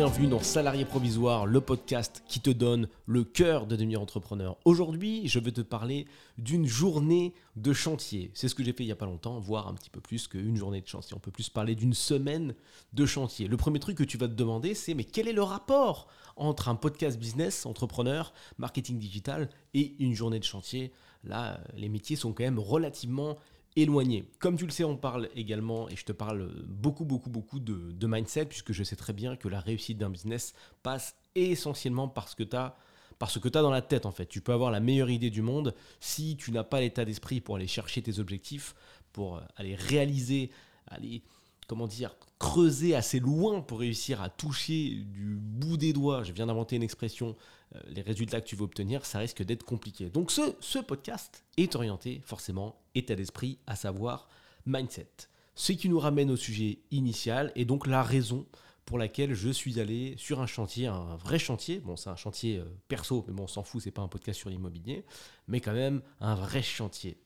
bienvenue dans Salarié Provisoire, le podcast qui te donne le cœur de devenir entrepreneur. Aujourd'hui, je vais te parler d'une journée de chantier. C'est ce que j'ai fait il n'y a pas longtemps, voire un petit peu plus qu'une journée de chantier. On peut plus parler d'une semaine de chantier. Le premier truc que tu vas te demander, c'est mais quel est le rapport entre un podcast business, entrepreneur, marketing digital et une journée de chantier? Là, les métiers sont quand même relativement éloigné. Comme tu le sais, on parle également, et je te parle beaucoup, beaucoup, beaucoup de, mindset, puisque je sais très bien que la réussite d'un business passe essentiellement parce que que tu as dans la tête en fait. Tu peux avoir la meilleure idée du monde si tu n'as pas l'état d'esprit pour aller chercher tes objectifs, pour aller réaliser, aller comment dire, creuser assez loin pour réussir à toucher du bout des doigts, je viens d'inventer une expression, euh, les résultats que tu veux obtenir, ça risque d'être compliqué. Donc ce, ce podcast est orienté forcément état d'esprit, à savoir mindset. Ce qui nous ramène au sujet initial et donc la raison pour laquelle je suis allé sur un chantier, un vrai chantier. Bon, c'est un chantier euh, perso, mais bon, on s'en fout, c'est pas un podcast sur l'immobilier, mais quand même un vrai chantier.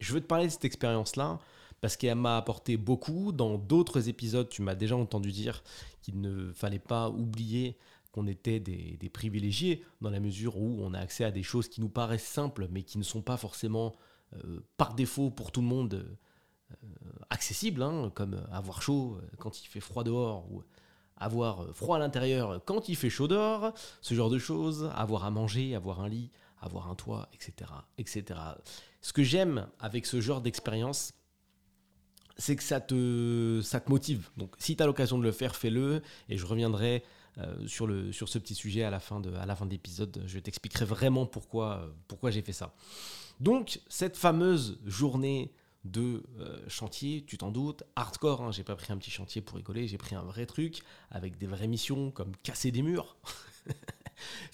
Je veux te parler de cette expérience-là parce qu'elle m'a apporté beaucoup. Dans d'autres épisodes, tu m'as déjà entendu dire qu'il ne fallait pas oublier qu'on était des, privilégiés dans la mesure où on a accès à des choses qui nous paraissent simples mais qui ne sont pas forcément euh, par défaut pour tout le monde euh, accessibles, hein, comme avoir chaud quand il fait froid dehors ou avoir froid à l'intérieur quand il fait chaud dehors, ce genre de choses, avoir à manger, avoir un lit, avoir un toit, etc. etc. Ce que j'aime avec ce genre d'expérience, c'est que ça te, ça te motive. Donc si tu as l'occasion de le faire, fais-le. Et je reviendrai euh, sur, le, sur ce petit sujet à la fin de, à la fin de l'épisode. Je t'expliquerai vraiment pourquoi, pourquoi j'ai fait ça. Donc cette fameuse journée de euh, chantier, tu t'en doutes, hardcore, hein, j'ai pas pris un petit chantier pour rigoler, j'ai pris un vrai truc avec des vraies missions comme casser des murs.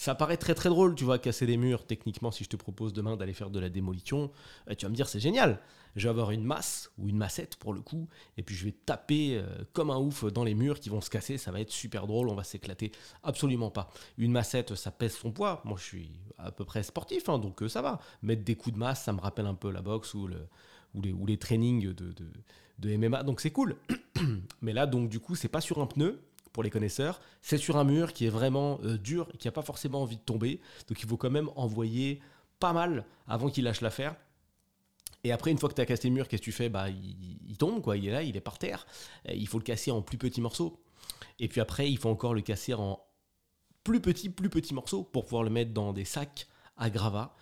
ça paraît très très drôle, tu vois, casser des murs. Techniquement, si je te propose demain d'aller faire de la démolition, euh, tu vas me dire c'est génial. Je vais avoir une masse ou une massette pour le coup, et puis je vais taper euh, comme un ouf dans les murs qui vont se casser. Ça va être super drôle, on va s'éclater. Absolument pas. Une massette, ça pèse son poids. Moi, je suis à peu près sportif, hein, donc euh, ça va. Mettre des coups de masse, ça me rappelle un peu la boxe ou, le, ou, les, trainings de MMA, donc c'est cool. Mais là, donc du coup, c'est pas sur un pneu, pour les connaisseurs, c'est sur un mur qui est vraiment euh, dur et qui n'a pas forcément envie de tomber. Donc il faut quand même envoyer pas mal avant qu'il lâche l'affaire. Et après, une fois que tu as cassé le mur, qu'est-ce que tu fais? Bah, il, tombe, quoi. il est là, il est par terre. il faut le casser en plus petits morceaux. Et puis après, il faut encore le casser en plus petits, plus petits morceaux pour pouvoir le mettre dans des sacs à gravats.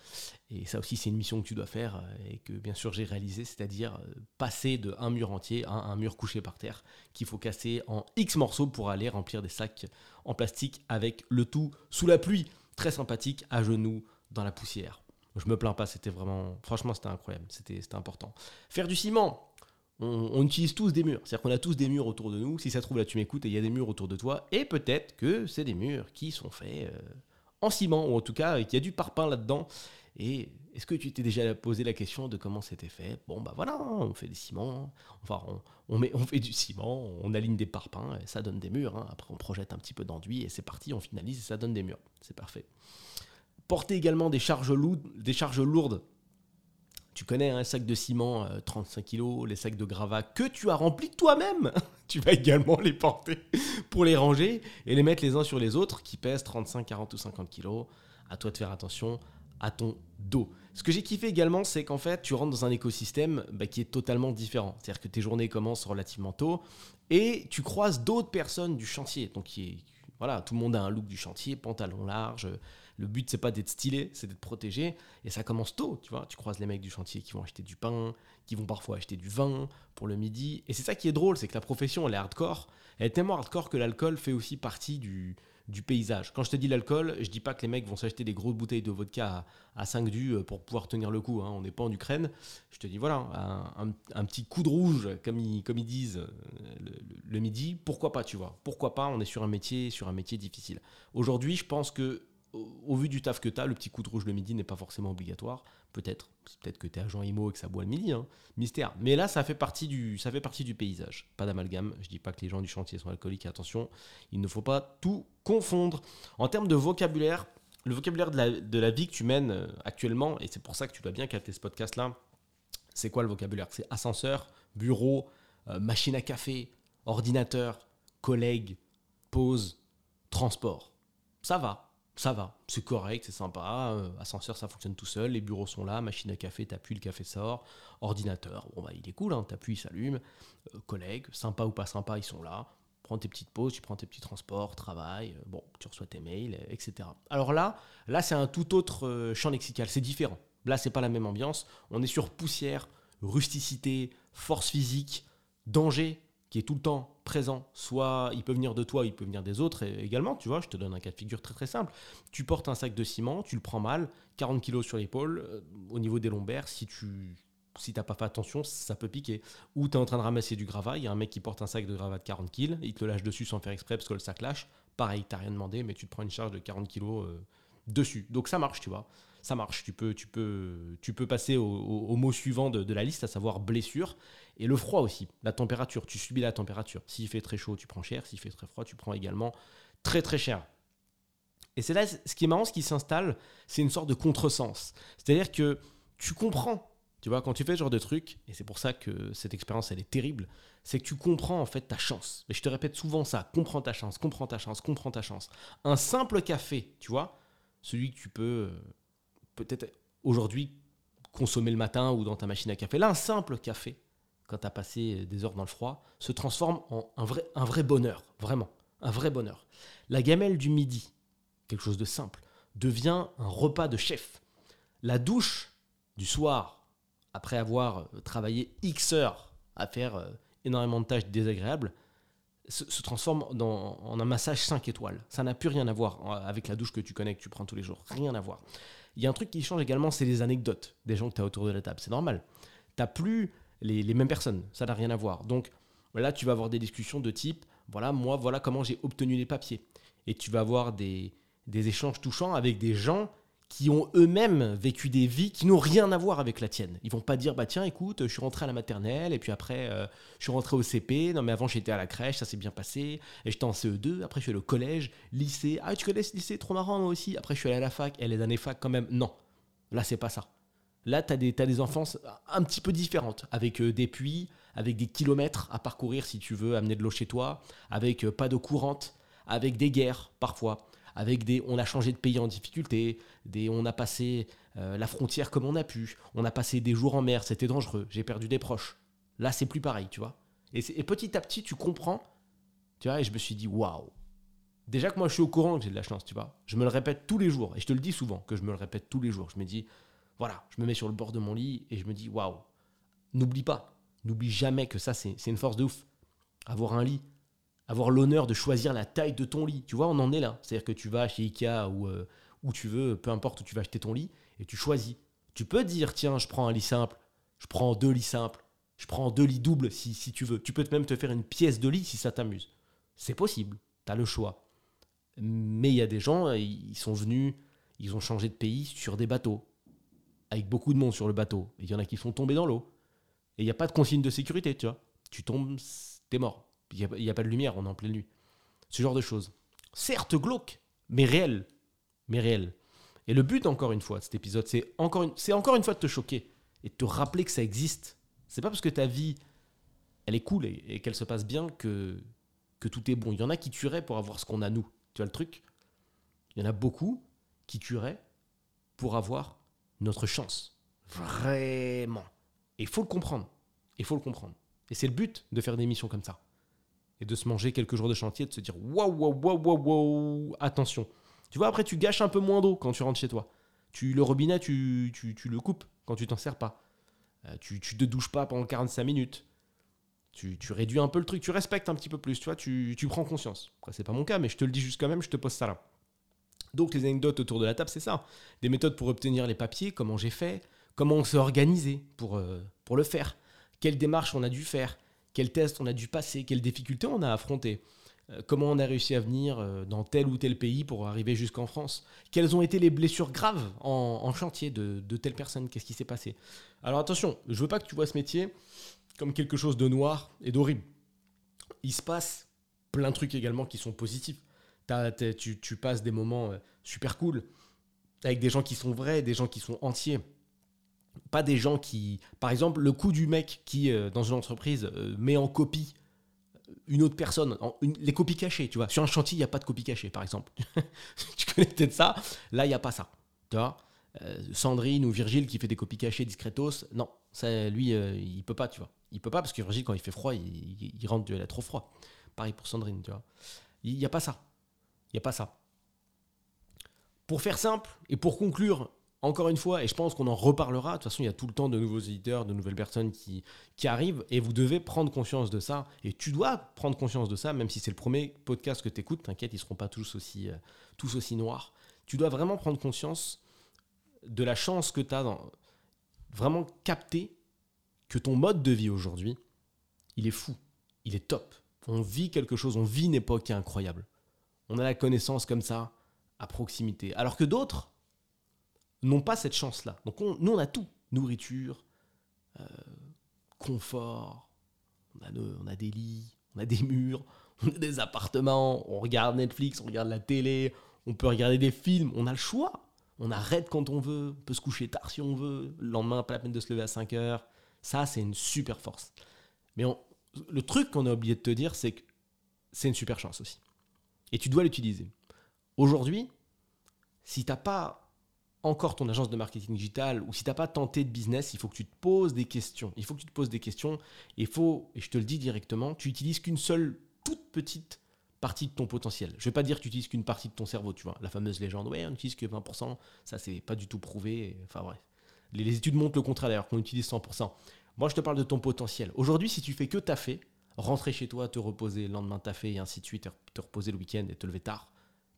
Et ça aussi, c'est une mission que tu dois faire euh, et que bien sûr j'ai réalisé, c'est-à-dire euh, passer de un mur entier à un mur couché par terre qu'il faut casser en X morceaux pour aller remplir des sacs en plastique avec le tout sous la pluie. Très sympathique, à genoux, dans la poussière. Je me plains pas, c'était vraiment. Franchement, c'était incroyable, c'était important. Faire du ciment, on, utilise tous des murs. C'est-à-dire qu'on a tous des murs autour de nous. Si ça trouve, là, tu m'écoutes et il y a des murs autour de toi. Et peut-être que c'est des murs qui sont faits euh, en ciment, ou en tout cas qu'il y a du parpaing là-dedans. Et est-ce que tu t'es déjà posé la question de comment c'était fait? Bon, bah voilà, on fait des ciments, enfin, on, met, on fait du ciment, on aligne des parpaings, et ça donne des murs. Hein. Après, on projette un petit peu d'enduit, et c'est parti, on finalise, et ça donne des murs. C'est parfait. Porter également des charges, lourdes. Tu connais un sac de ciment, 35 euh, kg, les sacs de gravats que tu as remplis toi-même. Tu vas également les porter pour les ranger et les mettre les uns sur les autres qui pèsent 35, 40 ou 50 kg. À toi de faire attention à ton dos. Ce que j'ai kiffé également, c'est qu'en fait, tu rentres dans un écosystème bah, qui est totalement différent. C'est-à-dire que tes journées commencent relativement tôt et tu croises d'autres personnes du chantier. Donc, voilà, tout le monde a un look du chantier, pantalon large. Le but, c'est pas d'être stylé, c'est d'être protégé. Et ça commence tôt, tu vois. Tu croises les mecs du chantier qui vont acheter du pain, qui vont parfois acheter du vin pour le midi. Et c'est ça qui est drôle, c'est que la profession, elle est hardcore. Elle est tellement hardcore que l'alcool fait aussi partie du, du paysage. Quand je te dis l'alcool, je dis pas que les mecs vont s'acheter des grosses bouteilles de vodka à, 5 du euh, pour pouvoir tenir le coup. Hein. On n'est pas en Ukraine. Je te dis voilà, un, petit coup de rouge, comme ils, comme ils disent euh, le, midi, pourquoi pas, tu vois Pourquoi pas On est sur un métier, sur un métier difficile. Aujourd'hui, je pense que au, vu du taf que tu as, le petit coup de rouge le midi n'est pas forcément obligatoire. Peut-être. Peut-être que tu es agent IMO et que ça boit le midi. Hein. Mystère. Mais là, ça fait, partie du, ça fait partie du paysage. Pas d'amalgame. Je dis pas que les gens du chantier sont alcooliques. Attention, il ne faut pas tout confondre. En termes de vocabulaire, le vocabulaire de la, de la vie que tu mènes euh, actuellement, et c'est pour ça que tu dois bien capter ce podcast-là, c'est quoi le vocabulaire? C'est ascenseur, bureau, euh, machine à café, ordinateur, collègue, pause, transport. Ça va, ça va, c'est correct, c'est sympa. euh, ascenseur, ça fonctionne tout seul. Les bureaux sont là, machine à café, t'appuies, le café sort. Ordinateur, bon bah il est cool, hein, t'appuies, il s'allume. Euh, collègues, sympa ou pas sympa, ils sont là. Prends tes petites pauses, tu prends tes petits transports, travail, euh, bon, tu reçois tes mails, etc. Alors là, là c'est un tout autre champ lexical, c'est différent. Là, c'est pas la même ambiance. On est sur poussière, rusticité, force physique, danger qui est tout le temps présent. Soit il peut venir de toi, il peut venir des autres également. Tu vois, je te donne un cas de figure très très simple. Tu portes un sac de ciment, tu le prends mal, 40 kilos sur l'épaule, euh, au niveau des lombaires, si tu si t'as pas fait attention, ça peut piquer. Ou tu es en train de ramasser du gravat, il y a un mec qui porte un sac de gravat de 40 kg, il te lâche dessus sans faire exprès parce que le sac lâche. Pareil, t'as rien demandé, mais tu te prends une charge de 40 kilos euh, dessus. Donc ça marche, tu vois. Ça marche. Tu peux, tu peux, tu peux passer au, mot suivant de, de la liste, à savoir blessure. Et le froid aussi, la température. Tu subis la température. S'il fait très chaud, tu prends cher. S'il fait très froid, tu prends également très très cher. Et c'est là, ce qui est marrant, ce qui s'installe, c'est une sorte de contresens. C'est-à-dire que tu comprends, tu vois, quand tu fais ce genre de truc, et c'est pour ça que cette expérience, elle est terrible, c'est que tu comprends en fait ta chance. Et je te répète souvent ça, comprends ta chance, comprends ta chance, comprends ta chance. Un simple café, tu vois, celui que tu peux euh, peut-être aujourd'hui consommer le matin ou dans ta machine à café, là, un simple café, quand tu as passé des heures dans le froid, se transforme en un vrai, un vrai bonheur, vraiment, un vrai bonheur. La gamelle du midi, quelque chose de simple, devient un repas de chef. La douche du soir, après avoir euh, travaillé X heures à faire euh, énormément de tâches désagréables, se, transforme en un massage 5 étoiles. Ça n'a plus rien à voir euh, avec la douche que tu connais, que tu prends tous les jours. Rien à voir. Il y a un truc qui change également, c'est les anecdotes des gens que tu as autour de la table. C'est normal. Tu plus les, mêmes personnes. Ça n'a rien à voir. Donc là, tu vas avoir des discussions de type, voilà, moi, voilà comment j'ai obtenu les papiers. Et tu vas avoir des échanges touchants avec des gens qui ont eux-mêmes vécu des vies qui n'ont rien à voir avec la tienne. Ils vont pas dire bah tiens écoute je suis rentré à la maternelle et puis après euh, je suis rentré au CP non mais avant j'étais à la crèche ça s'est bien passé. Et j'étais en CE2 après je suis allé au collège lycée. Ah tu connais ce lycée? Trop marrant moi aussi. Après je suis allé à la fac. Et les années fac quand même non. Là c'est pas ça. Là tu as des t'as des enfances un petit peu différentes. Avec euh, des puits avec des kilomètres à parcourir si tu veux amener de l'eau chez toi. Avec euh, pas d'eau courante. Avec des guerres parfois avec des on a changé de pays en difficulté, des on a passé euh, la frontière comme on a pu, on a passé des jours en mer, c'était dangereux, j'ai perdu des proches. Là, c'est plus pareil, tu vois. Et, et petit à petit, tu comprends, tu vois, et je me suis dit waouh. Déjà que moi je suis au courant que j'ai de la chance, tu vois. Je me le répète tous les jours et je te le dis souvent que je me le répète tous les jours. Je me dis voilà, je me mets sur le bord de mon lit et je me dis waouh. N'oublie pas, n'oublie jamais que ça c'est une force de ouf. Avoir un lit, avoir l'honneur de choisir la taille de ton lit. Tu vois, on en est là. C'est-à-dire que tu vas chez Ikea ou euh, où tu veux, peu importe où tu vas acheter ton lit, et tu choisis. Tu peux dire, tiens, je prends un lit simple, je prends deux lits simples, je prends deux lits doubles si, si tu veux. Tu peux même te faire une pièce de lit si ça t'amuse. C'est possible, tu as le choix. Mais il y a des gens, ils sont venus, ils ont changé de pays sur des bateaux, avec beaucoup de monde sur le bateau. Il y en a qui sont tombés dans l'eau. Et il n'y a pas de consigne de sécurité, tu vois. Tu tombes, t'es mort. Il n'y a, pas de lumière, on est en pleine nuit. Ce genre de choses. Certes glauque, mais réel. Mais réel. Et le but, encore une fois, de cet épisode, c'est encore, une, encore une fois de te choquer et de te rappeler que ça existe. C'est pas parce que ta vie, elle est cool et, et qu'elle se passe bien que, que tout est bon. Il y en a qui tueraient pour avoir ce qu'on a nous. Tu vois le truc? Il y en a beaucoup qui tueraient pour avoir notre chance. Vraiment. Et il faut le comprendre. Il faut le comprendre. Et c'est le but de faire des missions comme ça. Et de se manger quelques jours de chantier, de se dire waouh, waouh, waouh, waouh, attention. Tu vois, après, tu gâches un peu moins d'eau quand tu rentres chez toi. Tu, le robinet, tu, tu, tu le coupes quand tu t'en sers pas. Euh, tu, tu te douches pas pendant 45 minutes. Tu, tu réduis un peu le truc, tu respectes un petit peu plus, tu vois, tu, prends conscience. Après, c'est pas mon cas, mais je te le dis juste quand même, je te pose ça là. Donc, les anecdotes autour de la table, c'est ça. Des méthodes pour obtenir les papiers, comment j'ai fait, comment on s'est organisé pour, euh, pour le faire, quelles démarches on a dû faire, quels tests on a dû passer, quelles difficultés on a affrontées, euh, comment on a réussi à venir euh, dans tel ou tel pays pour arriver jusqu'en France, quelles ont été les blessures graves en, chantier de, telle personne, qu'est-ce qui s'est passé. Alors attention, je veux pas que tu vois ce métier comme quelque chose de noir et d'horrible. Il se passe plein de trucs également qui sont positifs. Tu passes des moments euh, super cool avec des gens qui sont vrais, des gens qui sont entiers. Pas des gens qui... Par exemple, le coup du mec qui, euh, dans une entreprise, euh, met en copie une autre personne, les copies cachées, tu vois. Sur un chantier, il n'y a pas de copie cachée, par exemple. tu connais peut-être ça. Là, il n'y a pas ça. Tu vois euh, Sandrine ou Virgile qui fait des copies cachées discretos, non, ça, lui, il peut pas, tu vois. Il peut pas parce que Virgile, quand il fait froid, il, il rentre de trop froid. Pareil pour Sandrine, tu vois. Il n'y a pas ça. Il n'y a pas ça. Pour faire simple et pour conclure encore une fois, et je pense qu'on en reparlera, de toute façon, il y a tout le temps de nouveaux éditeurs, de nouvelles personnes qui, qui arrivent, et vous devez prendre conscience de ça, et tu dois prendre conscience de ça, même si c'est le premier podcast que tu écoutes, t'inquiète, ils seront pas tous aussi, euh, tous aussi noirs. Tu dois vraiment prendre conscience de la chance que tu as, vraiment capter que ton mode de vie aujourd'hui, il est fou, il est top. On vit quelque chose, on vit une époque qui est incroyable. On a la connaissance comme ça, à proximité. Alors que d'autres, n'ont pas cette chance-là. Donc nous, on a tout. Nourriture, euh, confort, on a, on a, des lits, on a des murs, on a des appartements, on regarde Netflix, on regarde la télé, on peut regarder des films, on a le choix. On arrête quand on veut, on peut se coucher tard si on veut, le lendemain, pas la peine de se lever à 5 heures. Ça, c'est une super force. Mais le truc qu'on a oublié de te dire, c'est que c'est une super chance aussi. Et tu dois l'utiliser. Aujourd'hui, si tu n'as pas encore ton agence de marketing digital ou si tu n'as pas tenté de business, il faut que tu te poses des questions. Il faut que tu te poses des questions. Et faut, et je te le dis directement, tu utilises qu'une seule toute petite partie de ton potentiel. Je ne vais pas dire que tu utilises qu'une partie de ton cerveau, tu vois. La fameuse légende, ouais, on n'utilise que 20%, ça c'est pas du tout prouvé. Enfin les études montrent le contraire d'ailleurs, qu'on utilise 100%. Moi je te parle de ton potentiel. Aujourd'hui, si tu fais que taffer, rentrer chez toi, te reposer, le lendemain taffer et ainsi de suite, te reposer le week-end et te lever tard,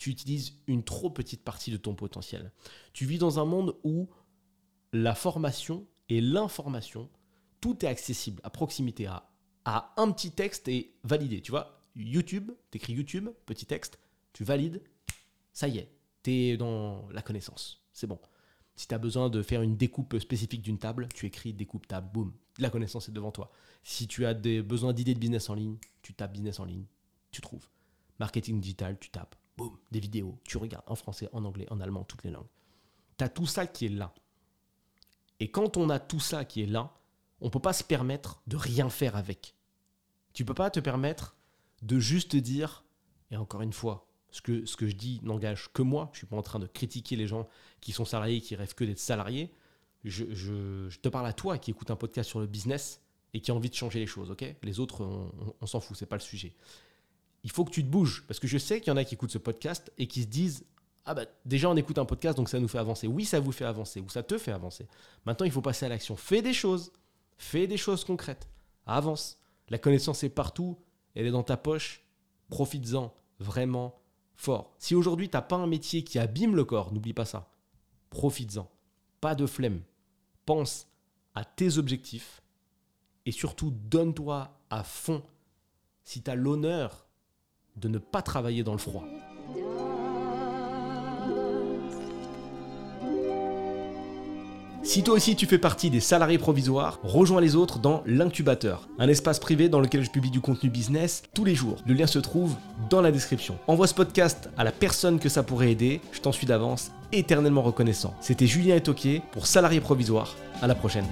tu utilises une trop petite partie de ton potentiel. Tu vis dans un monde où la formation et l'information, tout est accessible à proximité, à, un petit texte et validé. Tu vois, YouTube, tu écris YouTube, petit texte, tu valides, ça y est, tu es dans la connaissance. C'est bon. Si tu as besoin de faire une découpe spécifique d'une table, tu écris découpe table, boum, la connaissance est devant toi. Si tu as des besoins d'idées de business en ligne, tu tapes business en ligne, tu trouves. Marketing digital, tu tapes boum, des vidéos, tu regardes en français, en anglais, en allemand, toutes les langues. Tu as tout ça qui est là. Et quand on a tout ça qui est là, on ne peut pas se permettre de rien faire avec. Tu peux pas te permettre de juste dire, et encore une fois, ce que, ce que je dis n'engage que moi, je ne suis pas en train de critiquer les gens qui sont salariés, qui rêvent que d'être salariés. Je, te parle à toi qui écoute un podcast sur le business et qui a envie de changer les choses, ok? Les autres, on, on s'en fout, c'est pas le sujet il faut que tu te bouges. Parce que je sais qu'il y en a qui écoutent ce podcast et qui se disent Ah bah déjà on écoute un podcast donc ça nous fait avancer. Oui, ça vous fait avancer ou ça te fait avancer. Maintenant, il faut passer à l'action. Fais des choses. Fais des choses concrètes. Avance. La connaissance est partout. Elle est dans ta poche. Profites-en vraiment fort. Si aujourd'hui tu n'as pas un métier qui abîme le corps, n'oublie pas ça. Profites-en. Pas de flemme. Pense à tes objectifs et surtout donne-toi à fond. Si tu as l'honneur de ne pas travailler dans le froid. Si toi aussi tu fais partie des salariés provisoires, rejoins les autres dans l'incubateur, un espace privé dans lequel je publie du contenu business tous les jours. Le lien se trouve dans la description. Envoie ce podcast à la personne que ça pourrait aider, je t'en suis d'avance éternellement reconnaissant. C'était Julien Etoquier pour Salariés Provisoires. À la prochaine.